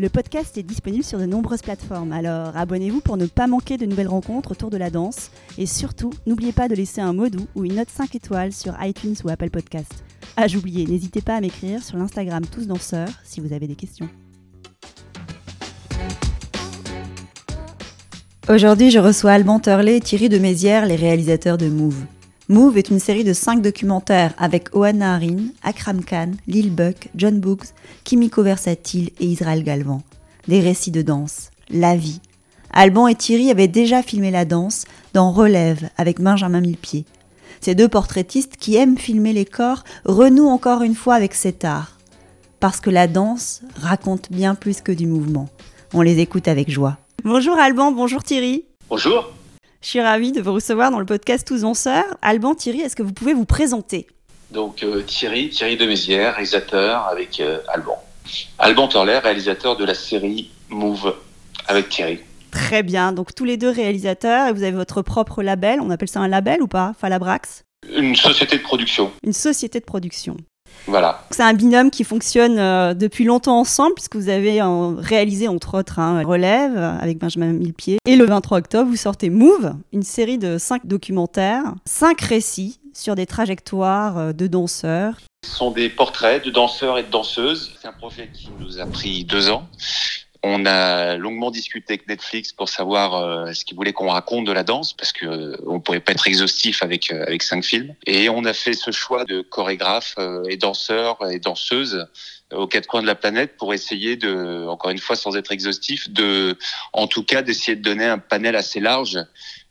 Le podcast est disponible sur de nombreuses plateformes, alors abonnez-vous pour ne pas manquer de nouvelles rencontres autour de la danse. Et surtout, n'oubliez pas de laisser un mot doux ou une note 5 étoiles sur iTunes ou Apple Podcast. Ah, j'oubliais, n'hésitez pas à m'écrire sur l'Instagram Tous Danseurs si vous avez des questions. Aujourd'hui, je reçois Alban et Thierry de Mézières, les réalisateurs de Move. Move est une série de cinq documentaires avec Oana Harin, Akram Khan, Lil Buck, John Books, Kimiko Versatile et Israël Galvan. Des récits de danse, la vie. Alban et Thierry avaient déjà filmé la danse dans Relève avec Benjamin Millepied. Ces deux portraitistes qui aiment filmer les corps renouent encore une fois avec cet art. Parce que la danse raconte bien plus que du mouvement. On les écoute avec joie. Bonjour Alban, bonjour Thierry. Bonjour. Je suis ravie de vous recevoir dans le podcast Tous en Sœurs. Alban, Thierry, est-ce que vous pouvez vous présenter? Donc euh, Thierry, Thierry de Mézières, réalisateur avec euh, Alban. Alban Torler, réalisateur de la série Move avec Thierry. Très bien, donc tous les deux réalisateurs et vous avez votre propre label, on appelle ça un label ou pas? Falabrax? Une société de production. Une société de production. Voilà. C'est un binôme qui fonctionne euh, depuis longtemps ensemble, puisque vous avez euh, réalisé entre autres un Relève avec Benjamin Millepied. Et le 23 octobre, vous sortez Move, une série de cinq documentaires, cinq récits sur des trajectoires euh, de danseurs. Ce sont des portraits de danseurs et de danseuses. C'est un projet qui nous a pris deux ans. On a longuement discuté avec Netflix pour savoir euh, ce qu'ils voulaient qu'on raconte de la danse, parce que euh, on pourrait pas être exhaustif avec euh, avec cinq films. Et on a fait ce choix de chorégraphes et danseurs et danseuses aux quatre coins de la planète pour essayer de, encore une fois, sans être exhaustif, de, en tout cas, d'essayer de donner un panel assez large.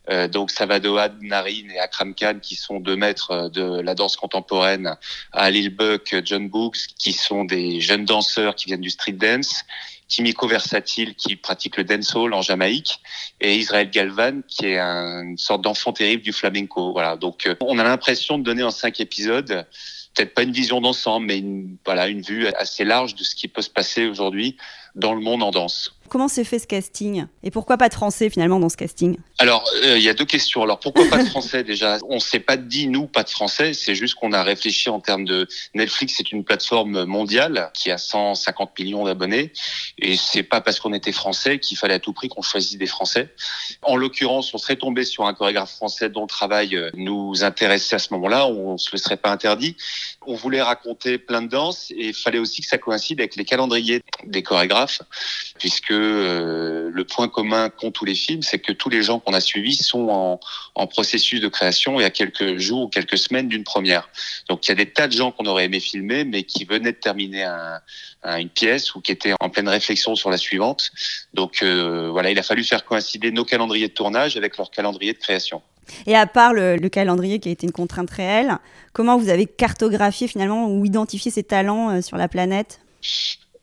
Euh, donc ça va de Had Narin et Akram Khan qui sont deux maîtres de la danse contemporaine à Lil Buck, John Books qui sont des jeunes danseurs qui viennent du street dance Kimiko Versatile qui pratique le dancehall en Jamaïque et Israël Galvan qui est une sorte d'enfant terrible du flamenco. Voilà, donc euh, on a l'impression de donner en cinq épisodes peut-être pas une vision d'ensemble, mais une, voilà une vue assez large de ce qui peut se passer aujourd'hui dans le monde en danse. Comment s'est fait ce casting Et pourquoi pas de français finalement dans ce casting? Alors, euh, il y a deux questions. Alors, pourquoi pas de français déjà? On s'est pas dit, nous, pas de français. C'est juste qu'on a réfléchi en termes de Netflix, c'est une plateforme mondiale qui a 150 millions d'abonnés. Et c'est pas parce qu'on était français qu'il fallait à tout prix qu'on choisisse des français. En l'occurrence, on serait tombé sur un chorégraphe français dont le travail euh, nous intéressait à ce moment-là. On se le serait pas interdit. On voulait raconter plein de danses et il fallait aussi que ça coïncide avec les calendriers des chorégraphes, puisque euh, le point commun qu'ont tous les films, c'est que tous les gens qu'on a suivis sont en, processus de création et à quelques jours ou quelques semaines d'une première. Donc il y a des tas de gens qu'on aurait aimé filmer, mais qui venaient de terminer un, un, une pièce ou qui étaient en pleine réflexion sur la suivante. Donc euh, voilà, il a fallu faire coïncider nos calendriers de tournage avec leur calendrier de création. Et à part le, le, calendrier qui a été une contrainte réelle, comment vous avez cartographié finalement ou identifié ces talents euh, sur la planète?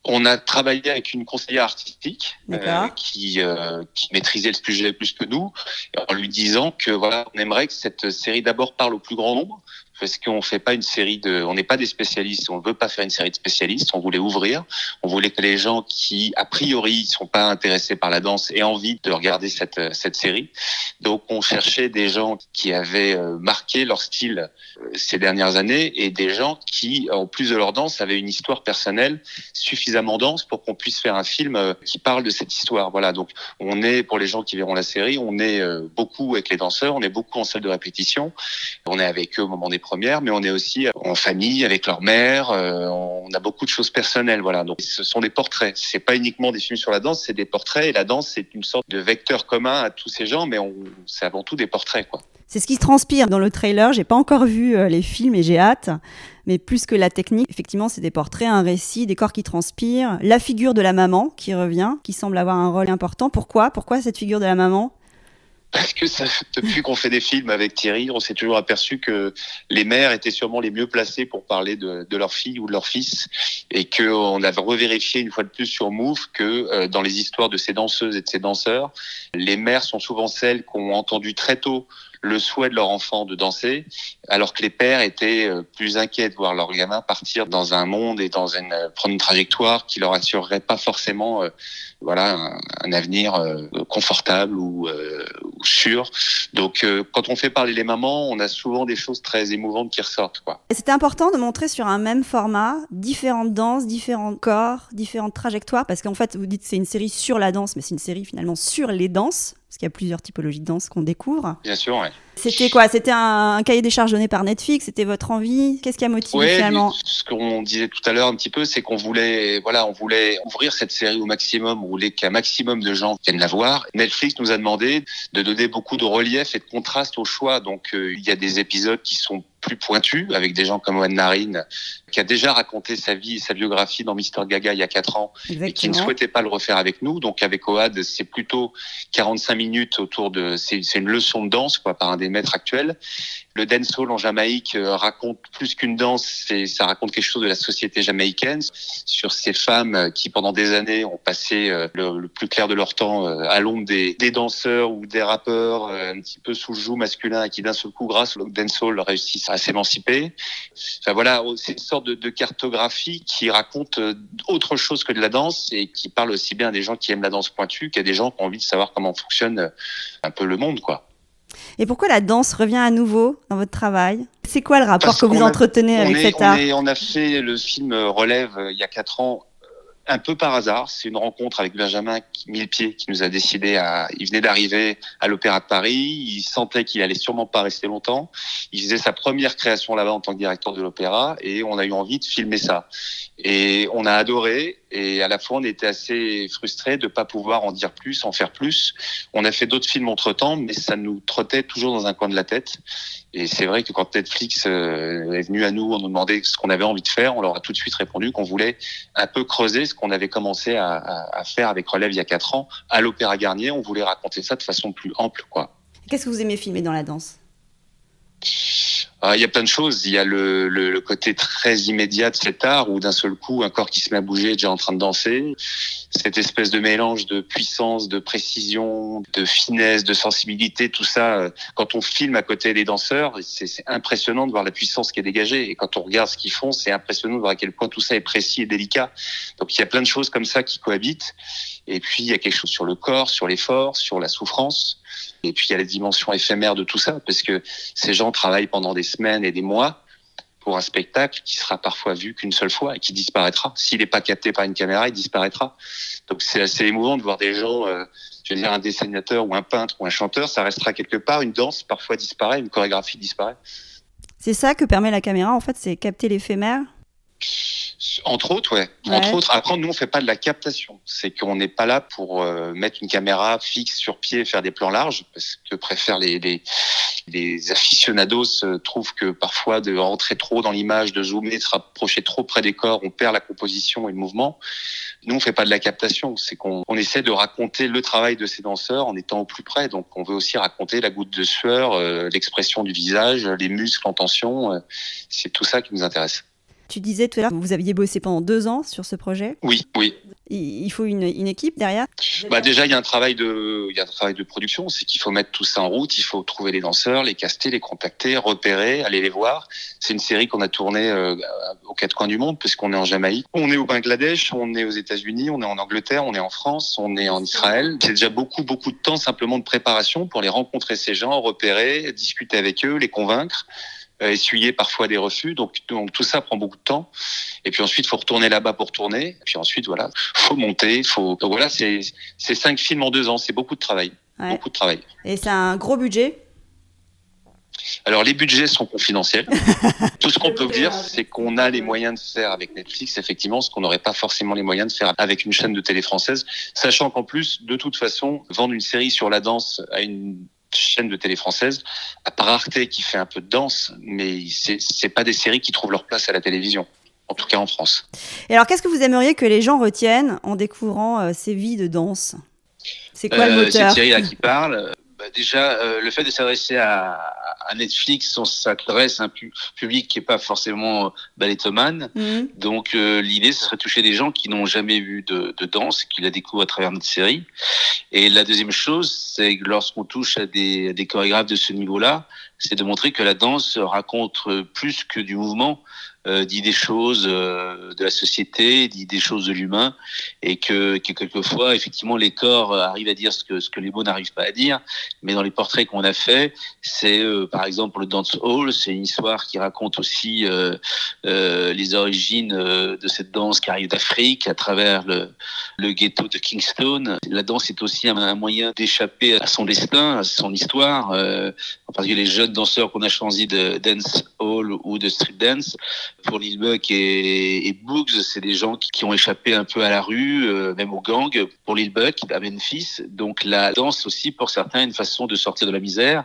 On a travaillé avec une conseillère artistique euh, qui, euh, qui maîtrisait le sujet plus que nous, en lui disant que voilà, on aimerait que cette série d'abord parle au plus grand nombre, parce qu'on fait pas une série de, on n'est pas des spécialistes, on ne veut pas faire une série de spécialistes, on voulait ouvrir, on voulait que les gens qui a priori sont pas intéressés par la danse aient envie de regarder cette cette série. Donc on cherchait des gens qui avaient euh, marqué leur style euh, ces dernières années et des gens qui, en plus de leur danse, avaient une histoire personnelle suffisamment dense pour qu'on puisse faire un film euh, qui parle de cette histoire. Voilà, donc on est pour les gens qui verront la série, on est beaucoup avec les danseurs, on est beaucoup en salle de répétition, on est avec eux au moment des mais on est aussi euh, en famille avec leur mère. Euh, on a beaucoup de choses personnelles, voilà. Donc, ce sont des portraits. C'est pas uniquement des films sur la danse, c'est des portraits. Et la danse, c'est une sorte de vecteur commun à tous ces gens, mais c'est avant tout des portraits, quoi. C'est ce qui transpire dans le trailer. J'ai pas encore vu euh, les films et j'ai hâte. Mais plus que la technique, effectivement, c'est des portraits, un récit, des corps qui transpirent, la figure de la maman qui revient, qui semble avoir un rôle important. Pourquoi? Pourquoi cette figure de la maman? Parce que ça, depuis qu'on fait des films avec Thierry, on s'est toujours aperçu que les mères étaient sûrement les mieux placées pour parler de, de leur fille ou de leur fils, et qu'on avait revérifié une fois de plus sur Move que euh, dans les histoires de ces danseuses et de ces danseurs, les mères sont souvent celles qui ont entendu très tôt le souhait de leur enfant de danser, alors que les pères étaient euh, plus inquiets de voir leur gamin partir dans un monde et dans une euh, prendre une trajectoire qui leur assurerait pas forcément euh, voilà un, avenir confortable ou, ou, sûr. Donc quand on fait parler les mamans, on a souvent des choses très émouvantes qui ressortent quoi. C'était important de montrer sur un même format différentes danses, différents corps, différentes trajectoires parce qu'en fait vous dites c'est une série sur la danse mais c'est une série finalement sur les danses parce qu'il y a plusieurs typologies de danse qu'on découvre. Bien sûr, ouais. C'était quoi? C'était un, cahier des charges donné par Netflix? C'était votre envie? Qu'est-ce qui a motivé finalement? Ce qu'on disait tout à l'heure un petit peu, c'est qu'on voulait, voilà, on voulait ouvrir cette série au maximum, on voulait qu'un maximum de gens viennent la voir. Netflix nous a demandé de donner beaucoup de relief et de contraste au choix. Donc euh, il y a des épisodes qui sont plus pointu, avec des gens comme Owen Narine, qui a déjà raconté sa vie et sa biographie dans Mister Gaga il y a quatre ans, et qui ne souhaitait pas le refaire avec nous. Donc avec Oad, c'est plutôt 45 minutes autour de... C'est une leçon de danse quoi par un des maîtres actuels. Le dancehall en Jamaïque euh, raconte plus qu'une danse, c'est ça raconte quelque chose de la société jamaïcaine, sur ces femmes qui pendant des années ont passé euh, le, plus clair de leur temps euh, à l'ombre des, danseurs ou des rappeurs un petit peu sous le joug masculin et qui d'un seul coup, grâce au dancehall, réussissent à s'émanciper. Enfin voilà, c'est une sorte de, de, cartographie qui raconte autre chose que de la danse et qui parle aussi bien des gens qui aiment la danse pointue qu'à des gens qui ont envie de savoir comment fonctionne un peu le monde, quoi. Et pourquoi la danse revient à nouveau dans votre travail? C'est quoi le rapport que vous entretenez avec cet art? on, a fait le film Relève euh, il y a quatre ans un peu par hasard. C'est une rencontre avec Benjamin Millepied qui nous a décidé à. Il venait d'arriver à l'Opéra de Paris. Il sentait qu'il allait sûrement pas rester longtemps. Il faisait sa première création là-bas en tant que directeur de l'Opéra et on a eu envie de filmer ça. Et on a adoré et à la fois on était assez frustré de pas pouvoir en dire plus, en faire plus. On a fait d'autres films entre temps, mais ça nous trottait toujours dans un coin de la tête. Et c'est vrai que quand Netflix euh, est venu à nous, on nous demandait ce qu'on avait envie de faire, on leur a tout de suite répondu qu'on voulait un peu creuser ce qu'on avait commencé à, à, faire avec Relève il y a quatre ans à l'Opéra Garnier. On voulait raconter ça de façon plus ample, quoi. Qu'est-ce que vous aimez filmer dans la danse? Ah, il y a plein de choses. Il y a le, le, le, côté très immédiat de cet art où d'un seul coup, un corps qui se met à bouger est déjà en train de danser. Cette espèce de mélange de puissance, de précision, de finesse, de sensibilité, tout ça. Euh, quand on filme à côté des danseurs, c'est impressionnant de voir la puissance qui est dégagée. Et quand on regarde ce qu'ils font, c'est impressionnant de voir à quel point tout ça est précis et délicat. Donc il y a plein de choses comme ça qui cohabitent. Et puis il y a quelque chose sur le corps, sur l'effort, sur la souffrance. Et puis il y a la dimension éphémère de tout ça, parce que ces gens travaillent pendant des semaines et des mois pour un spectacle qui sera parfois vu qu'une seule fois et qui disparaîtra. S'il n'est pas capté par une caméra, il disparaîtra. Donc c'est assez émouvant de voir des gens, euh, je veux dire un dessinateur ou un peintre ou un chanteur, ça restera quelque part, une danse parfois disparaît, une chorégraphie disparaît. C'est ça que permet la caméra, en fait, c'est capter l'éphémère entre autres, ouais. Entre autres. Après, nous, on fait pas de la captation. C'est qu'on n'est pas là pour euh, mettre une caméra fixe sur pied et faire des plans larges, parce que préfèrent les, les, les aficionados euh, trouvent que parfois de rentrer trop dans l'image, de zoomer, de se rapprocher trop près des corps, on perd la composition et le mouvement. Nous, on fait pas de la captation. C'est qu'on on essaie de raconter le travail de ces danseurs en étant au plus près. Donc, on veut aussi raconter la goutte de sueur, euh, l'expression du visage, les muscles en tension. c'est tout ça qui nous intéresse. Tu disais tout à l'heure que vous aviez bossé pendant deux ans sur ce projet. Oui, oui. Il faut une, équipe derrière. Bah déjà, il y a un travail de, il y a un travail de production. C'est qu'il faut mettre tout ça en route. Il faut trouver les danseurs, les caster, les contacter, repérer, aller les voir. C'est une série qu'on a tournée euh, aux quatre coins du monde, puisqu'on est en Jamaïque, on est au Bangladesh, on est aux États-Unis, on est en Angleterre, on est en France, on est en Israël. C'est déjà beaucoup, beaucoup de temps simplement de préparation pour les rencontrer ces gens, repérer, discuter avec eux, les convaincre. Euh, essuyer parfois des refus. Donc, donc tout ça prend beaucoup de temps. Et puis ensuite, faut retourner là-bas pour tourner. Et puis ensuite, voilà, faut monter. Faut. Donc voilà, c'est cinq films en deux ans. C'est beaucoup de travail. Beaucoup de travail. Et c'est un gros budget? Alors les budgets sont confidentiels. Tout ce qu'on peut dire, c'est qu'on a les moyens de faire avec Netflix, effectivement, ce qu'on n'aurait pas forcément les moyens de faire avec une chaîne de télé française, sachant qu'en plus, de toute façon, vendre une série sur la danse à une chaîne de télé française, à part Arte qui fait un peu de danse, mais c'est pas des séries qui trouvent leur place à la télévision. En tout cas en France. Et alors, qu'est-ce que vous aimeriez que les gens retiennent en découvrant euh, ces vies de danse? C'est quoi le euh, moteur? Cette série qui parle, bah, déjà, euh, le fait de s'adresser à, à, Netflix, on s'adresse à un public qui n'est pas forcément ballettomane. Mhm. Donc, euh, l'idée, ce serait de toucher des gens qui n'ont jamais vu de, de, danse, qui la découvrent à travers notre série. Et la deuxième chose, c'est que lorsqu'on touche à des, à des chorégraphes de ce niveau-là, c'est de montrer que la danse raconte plus que du mouvement, euh, dit des choses euh, de la société, dit des choses de l'humain, et que, que, quelquefois, effectivement, les corps arrivent à dire ce que, ce que les mots n'arrivent pas à dire. Mais dans les portraits qu'on a faits, c'est euh, par exemple le Dance Hall, c'est une histoire qui raconte aussi euh, euh, les origines de cette danse qui arrive d'Afrique à travers le, le ghetto de Kingston. La danse est aussi un, moyen d'échapper à son destin, à son histoire. Euh, en particulier les jeunes danseurs qu'on a choisi de dance hall ou de street dance pour Lil Buck et, et Boogs, c'est des gens qui, ont échappé un peu à la rue, euh, même au gang. Pour Lil Buck, à Memphis, donc la danse aussi pour certains une façon de sortir de la misère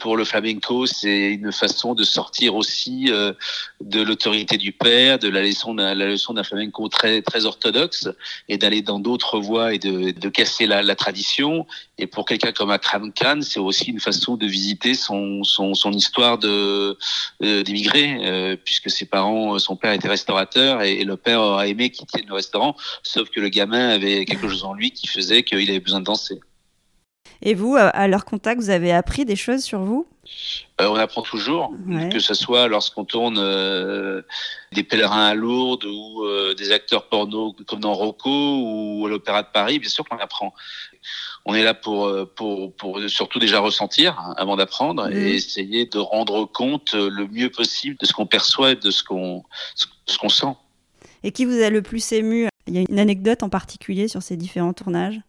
pour le flamenco, c'est une façon de sortir aussi euh, de l'autorité du père, de la leçon d'un, la leçon d'un flamenco très très orthodoxe, et d'aller dans d'autres voies et de, de casser la, la, tradition. Et pour quelqu'un comme Akram Khan, c'est aussi une façon de visiter son son, son histoire de euh, d'émigré, euh, puisque ses parents, son père était restaurateur et, le père aurait aimé qu'il tienne le restaurant, sauf que le gamin avait quelque chose en lui qui faisait qu'il avait besoin de danser. Et vous, à leur contact, vous avez appris des choses sur vous? Euh, on apprend toujours, que ce soit lorsqu'on tourne euh, des pèlerins à Lourdes ou euh, des acteurs porno comme dans Rocco ou à l'Opéra de Paris, bien sûr qu'on apprend. On est là pour, pour, pour surtout déjà ressentir avant d'apprendre et mhm. essayer de rendre compte le mieux possible de ce qu'on perçoit et de ce qu'on ce qu'on sent. Et qui vous a le plus ému? Il y a une anecdote en particulier sur ces différents tournages?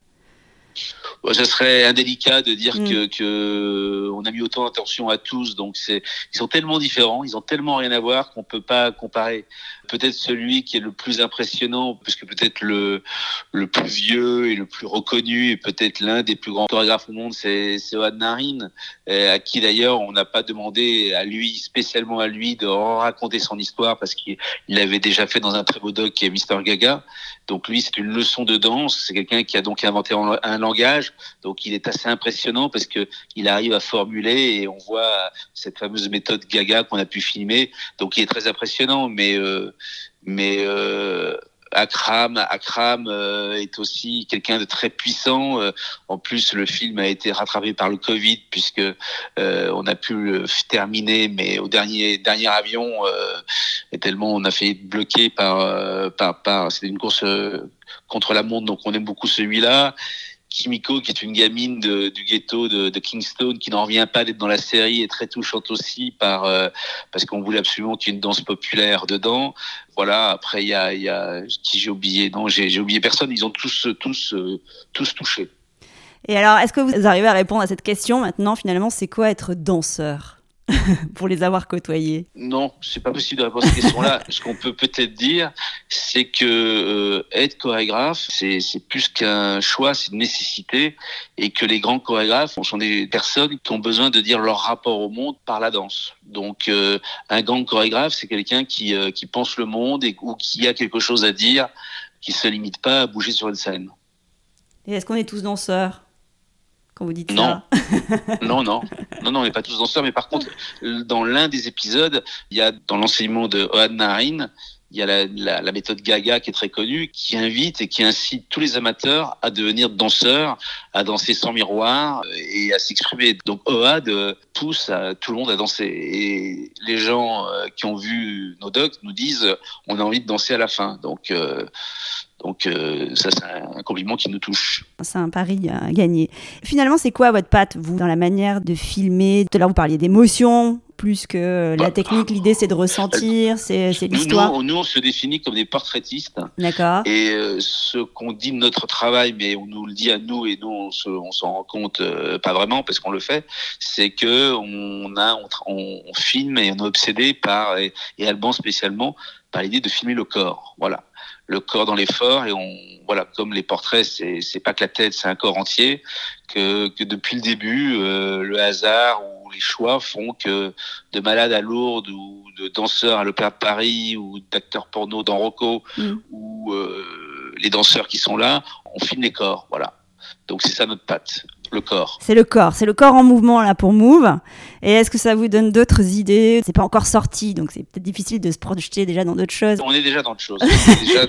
Ce serait indélicat de dire mm. que, que on a mis autant d'attention à tous. Donc c'est, ils sont tellement différents, ils ont tellement rien à voir qu'on peut pas comparer. Peut-être celui qui est le plus impressionnant, puisque peut-être le le plus vieux et le plus reconnu, et peut-être l'un des plus grands chorégraphes au monde, c'est c'est Oad Narin, à qui d'ailleurs on n'a pas demandé à lui spécialement à lui de raconter son histoire parce qu'il l'avait déjà fait dans un très beau doc qui est Mister Gaga. Donc lui, c'est une leçon de danse. C'est quelqu'un qui a donc inventé un langage. Donc il est assez impressionnant parce que il arrive à formuler et on voit cette fameuse méthode Gaga qu'on a pu filmer. Donc il est très impressionnant. Mais euh, mais euh, Akram, Akram euh, est aussi quelqu'un de très puissant. En plus, le film a été rattrapé par le Covid puisque on a pu le terminer, mais au dernier dernier avion, et tellement on a fait bloquer par par par. C'était une course contre la montre, donc on aime beaucoup celui-là. Kimiko, qui est une gamine du ghetto de, de Kingston, qui n'en revient pas d'être dans la série, est très touchante aussi par euh, parce qu'on voulait absolument qu'il y ait une danse populaire dedans. Voilà. Après, il y a, y a qui j'ai oublié? Non, j'ai oublié personne. Ils ont tous tous euh, tous touché. Et alors, est-ce que vous arrivez à répondre à cette question maintenant Finalement, c'est quoi être danseur? pour les avoir côtoyés Non, c'est pas possible de répondre à cette question-là. Ce qu'on peut peut-être dire, c'est que euh, être chorégraphe, c'est plus qu'un choix, c'est une nécessité, et que les grands chorégraphes sont des personnes qui ont besoin de dire leur rapport au monde par la danse. Donc, euh, un grand chorégraphe, c'est quelqu'un qui, euh, qui pense le monde et ou qui a quelque chose à dire, qui se limite pas à bouger sur une scène. Et est-ce qu'on est tous danseurs? Vous dites non. non, non, non, non, on n'est pas tous danseurs, mais par contre, dans l'un des épisodes, il y a dans l'enseignement de Oad Narin, il y a la, la, méthode Gaga qui est très connue, qui invite et qui incite tous les amateurs à devenir danseurs, à danser sans miroir et à s'exprimer. Donc Oad pousse à, tout le monde à danser. Et les gens euh, qui ont vu nos docs nous disent on a envie de danser à la fin. Donc euh, donc euh, ça, c'est un compliment qui nous touche. C'est un pari à gagner. Finalement, c'est quoi votre patte, vous, dans la manière de filmer? Tout à l'heure, vous parliez d'émotion, plus que la bah, technique. L'idée, c'est de ressentir, c'est l'histoire. Nous, nous, on se définit comme des portraitistes. D'accord. Et euh, ce qu'on dit de notre travail, mais on nous le dit à nous et nous, on s'en rend compte euh, pas vraiment parce qu'on le fait, c'est que on a, on, filme et on est obsédé par, et, et Alban spécialement, par l'idée de filmer le corps. Voilà le corps dans l'effort et on voilà comme les portraits c'est c'est pas que la tête c'est un corps entier que que depuis le début euh, le hasard ou les choix font que de malades à Lourdes ou de danseurs à l'Opéra de Paris ou d'acteurs porno dans Rocco mm. ou euh, les danseurs qui sont là on filme les corps voilà donc c'est ça notre patte le corps. C'est le corps, c'est le corps en mouvement là pour Move. Et est-ce que ça vous donne d'autres idées? C'est pas encore sorti, donc c'est peut-être difficile de se projeter déjà dans d'autres choses. On est déjà dans d'autres choses. On est déjà,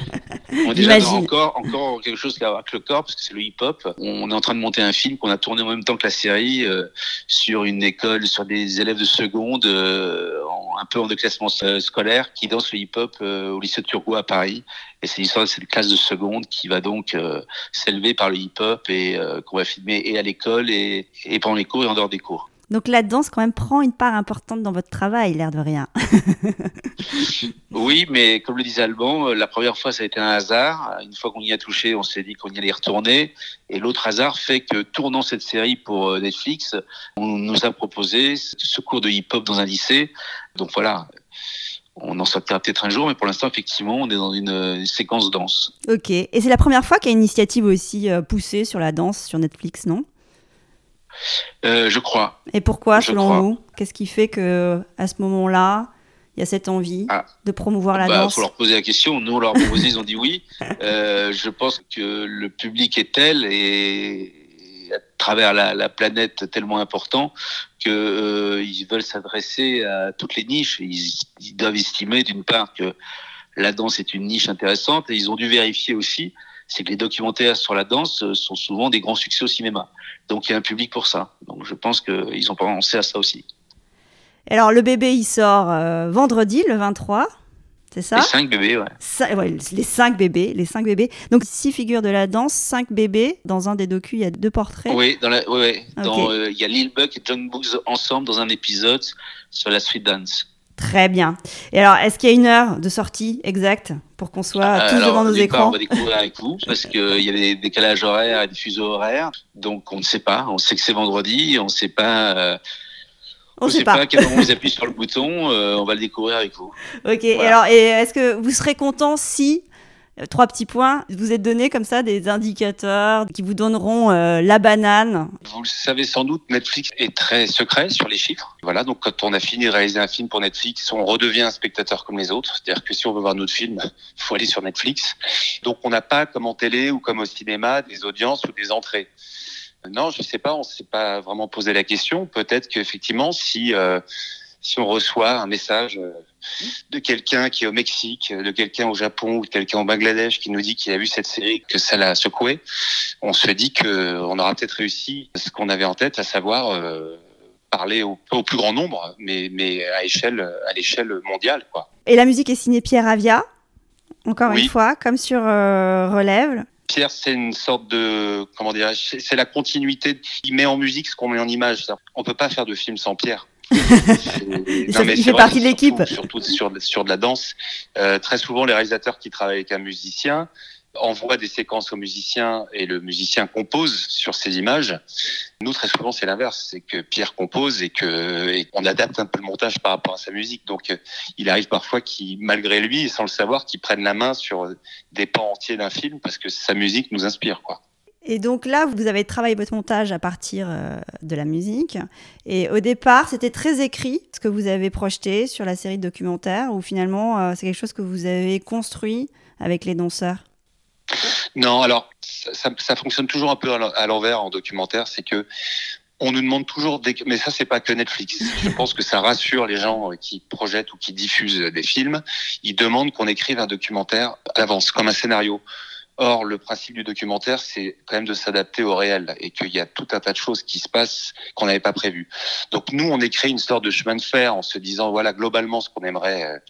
on est déjà dans encore, encore quelque chose avec le corps, parce que c'est le hip-hop. On est en train de monter un film qu'on a tourné en même temps que la série euh, sur une école, sur des élèves de seconde, euh, un peu en déclassement scolaire, qui dansent le hip-hop euh, au lycée de Turgot à Paris. Et c'est l'histoire de cette classe de seconde qui va donc s'élever par le hip-hop et qu'on va filmer et à l'école et, et pendant les cours et en dehors des cours. Donc la danse quand même prend une part importante dans votre travail, l'air de rien. oui, mais comme le disait Alban, euh, la première fois ça a été un hasard. Une fois qu'on y a touché, on s'est dit qu'on y allait retourner. Et l'autre hasard fait que tournant cette série pour euh, Netflix, on nous a proposé ce cours de hip-hop dans un lycée. Donc voilà, on en sortira peut-être un jour, mais pour l'instant, effectivement, on est dans une, séquence danse. Ok. Et c'est la première fois qu'il y a une initiative aussi euh, poussée sur la danse sur Netflix, non? Euh, je crois. Et pourquoi, selon vous? Qu'est-ce qui fait que à ce moment-là, il y a cette envie ah. de promouvoir la bah, danse? Il faut leur poser la question. Nous, on leur a proposé, ils ont dit oui. Euh, je pense que le public est tel et travers la, planète tellement important qu'ils euh, veulent s'adresser à toutes les niches. Ils, doivent estimer d'une part que la danse est une niche intéressante et ils ont dû vérifier aussi c'est que les documentaires sur la danse euh, sont souvent des grands succès au cinéma. Donc il y a un public pour ça. Donc je pense qu'ils ont pensé à ça aussi. Alors le bébé, il sort euh, vendredi, le 23. C'est ça Les cinq bébés, ouais. Les cinq bébés, les cinq bébés. Donc six figures de la danse, cinq bébés. Dans un des docus, il y a deux portraits. Oui, dans la, oui, euh, il y a Lil Buck et John Books ensemble dans un épisode sur la street dance. Très bien. Et alors, est-ce qu'il y a une heure de sortie exacte pour qu'on soit euh, tous devant nos écrans On va découvrir avec vous parce qu'il y a des décalages horaires et des fuseaux horaires. Donc, on ne sait pas. On sait que c'est vendredi. On ne sait pas. Euh, on ne sait, pas. quel moment vous appuyez sur le bouton. Euh, on va le découvrir avec vous. Ok. Et alors, est-ce que vous serez content si euh, trois petits points. Vous êtes donné comme ça des indicateurs qui vous donneront euh, la banane? Vous le savez sans doute, Netflix est très secret sur les chiffres. Voilà, donc quand on a fini de réaliser un film pour Netflix, on redevient un spectateur comme les autres. C'est-à-dire que si on veut voir notre film, il faut aller sur Netflix. Donc on n'a pas comme en télé ou comme au cinéma des audiences ou des entrées. Non, je sais pas, on s'est pas vraiment posé la question. Peut-être qu'effectivement, si euh, si on reçoit un message euh, de quelqu'un qui est au Mexique, de quelqu'un au Japon ou de quelqu'un au Bangladesh qui nous dit qu'il a vu cette série, que ça l'a secoué, on se dit que on aura peut-être réussi ce qu'on avait en tête, à savoir euh, parler au, plus grand nombre, mais, mais à échelle à l'échelle mondiale, quoi. Et la musique est signée Pierre Avia, encore une fois, comme sur euh, Relève. Pierre, c'est une sorte de comment dire, c'est la continuité. Il met en musique ce qu'on met en image. On peut pas faire de film sans Pierre. il fait partie de l'équipe. Surtout, sur, sur de la danse. Euh, très souvent, les réalisateurs qui travaillent avec un musicien envoient des séquences au musicien et le musicien compose sur ces images. Nous, très souvent, c'est l'inverse. C'est que Pierre compose et que on adapte un peu le montage par rapport à sa musique. Donc, euh, il arrive parfois qu'il, malgré lui et sans le savoir, qu'il prenne la main sur des pans entiers d'un film parce que sa musique nous inspire. Et donc là, vous avez travaillé votre montage à partir euh, de la musique. Et au départ, c'était très écrit ce que vous avez projeté sur la série de documentaires, ou finalement, euh, c'est quelque chose que vous avez construit avec les danseurs? Non, alors ça, fonctionne toujours un peu à l'envers en documentaire, c'est que on nous demande toujours, des... mais ça c'est pas que Netflix. Je pense que ça rassure les gens qui projettent ou qui diffusent des films. Ils demandent qu'on écrive un documentaire à l'avance, comme un scénario. Or, le principe du documentaire, c'est quand même de s'adapter au réel et qu'il y a tout un tas de choses qui se passent qu'on n'avait pas prévues. Donc nous, on écrit une sorte de chemin de fer en se disant, voilà, globalement, ce qu'on aimerait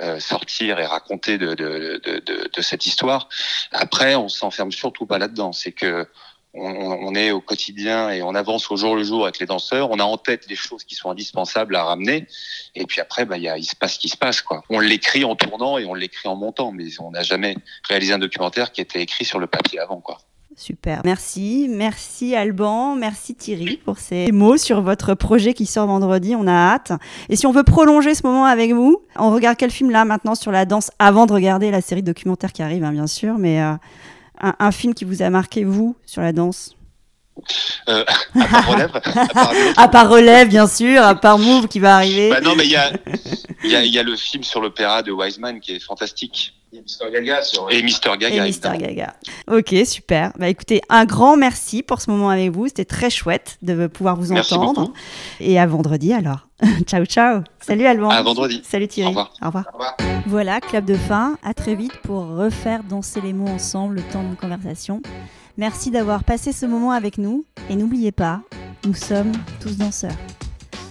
euh, sortir et raconter de, de, de, cette histoire. Après, on s'enferme surtout pas là-dedans. C'est que on, est au quotidien et on avance au jour le jour avec les danseurs. On a en tête les choses qui sont indispensables à ramener. Et puis après, bah, y il se passe ce qui se passe. On l'écrit en tournant et on l'écrit en montant, mais on n'a jamais réalisé un documentaire qui était écrit sur le papier avant. Quoi. Super. Merci. Merci Alban. Merci Thierry pour ces mots sur votre projet qui sort vendredi. On a hâte. Et si on veut prolonger ce moment avec vous, on regarde quel film là maintenant sur la danse avant de regarder la série documentaire qui arrive, hein, bien sûr. Mais euh, un, film qui vous a marqué, vous, sur la danse? Euh, à part relève. à part, relève, bien sûr, à part Move qui va arriver. Bah non, mais il y a, y, a, y a le film sur l'opéra de Wiseman qui est fantastique. Et Mister Gaga. Sur... Et Mister Gaga. Et Mister Gaga. Ok, super. Bah écoutez, un grand merci pour ce moment avec vous. C'était très chouette de pouvoir vous merci entendre. Beaucoup. Et à vendredi alors. ciao, ciao. Salut Alban. À vendredi. Salut Thierry. Au revoir. Au revoir. Au revoir. Voilà, club de fin. À très vite pour refaire danser les mots ensemble le temps d'une conversation. Merci d'avoir passé ce moment avec nous. Et n'oubliez pas, nous sommes tous danseurs.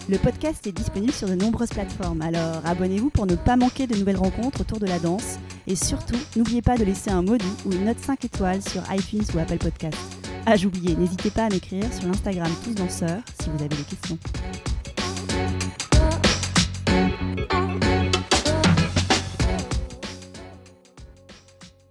Le podcast est disponible sur de nombreuses plateformes, alors abonnez-vous pour ne pas manquer de nouvelles rencontres autour de la danse. Et surtout, n'oubliez pas de laisser un mot ou une note 5 étoiles sur iTunes ou Apple Podcast. Ah, j'oubliais, n'hésitez pas à m'écrire sur l'Instagram Tous Danseurs si vous avez des questions.